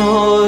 Oh.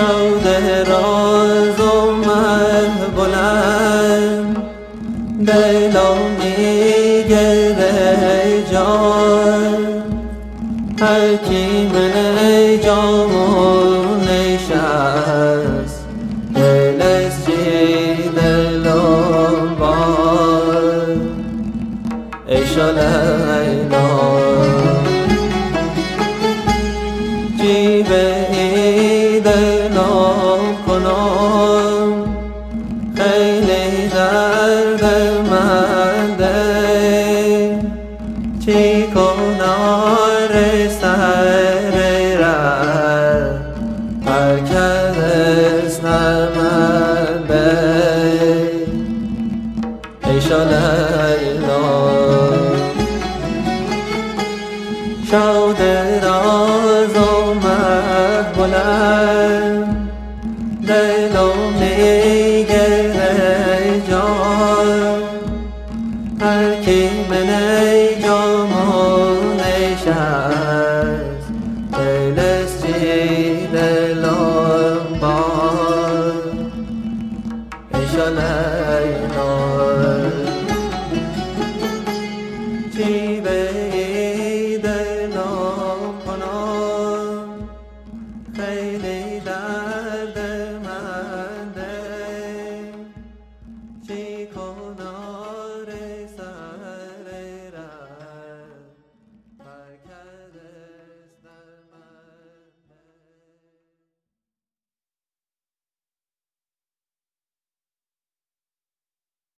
شود راز اومد بلند. دلم میگره جان من جامون نشست دلش چی دلم بار ایشا شود راز اومد بلند. دلم میگره جان. هر کی من جامون نشست دلش چی دلم بار ایشا لیلا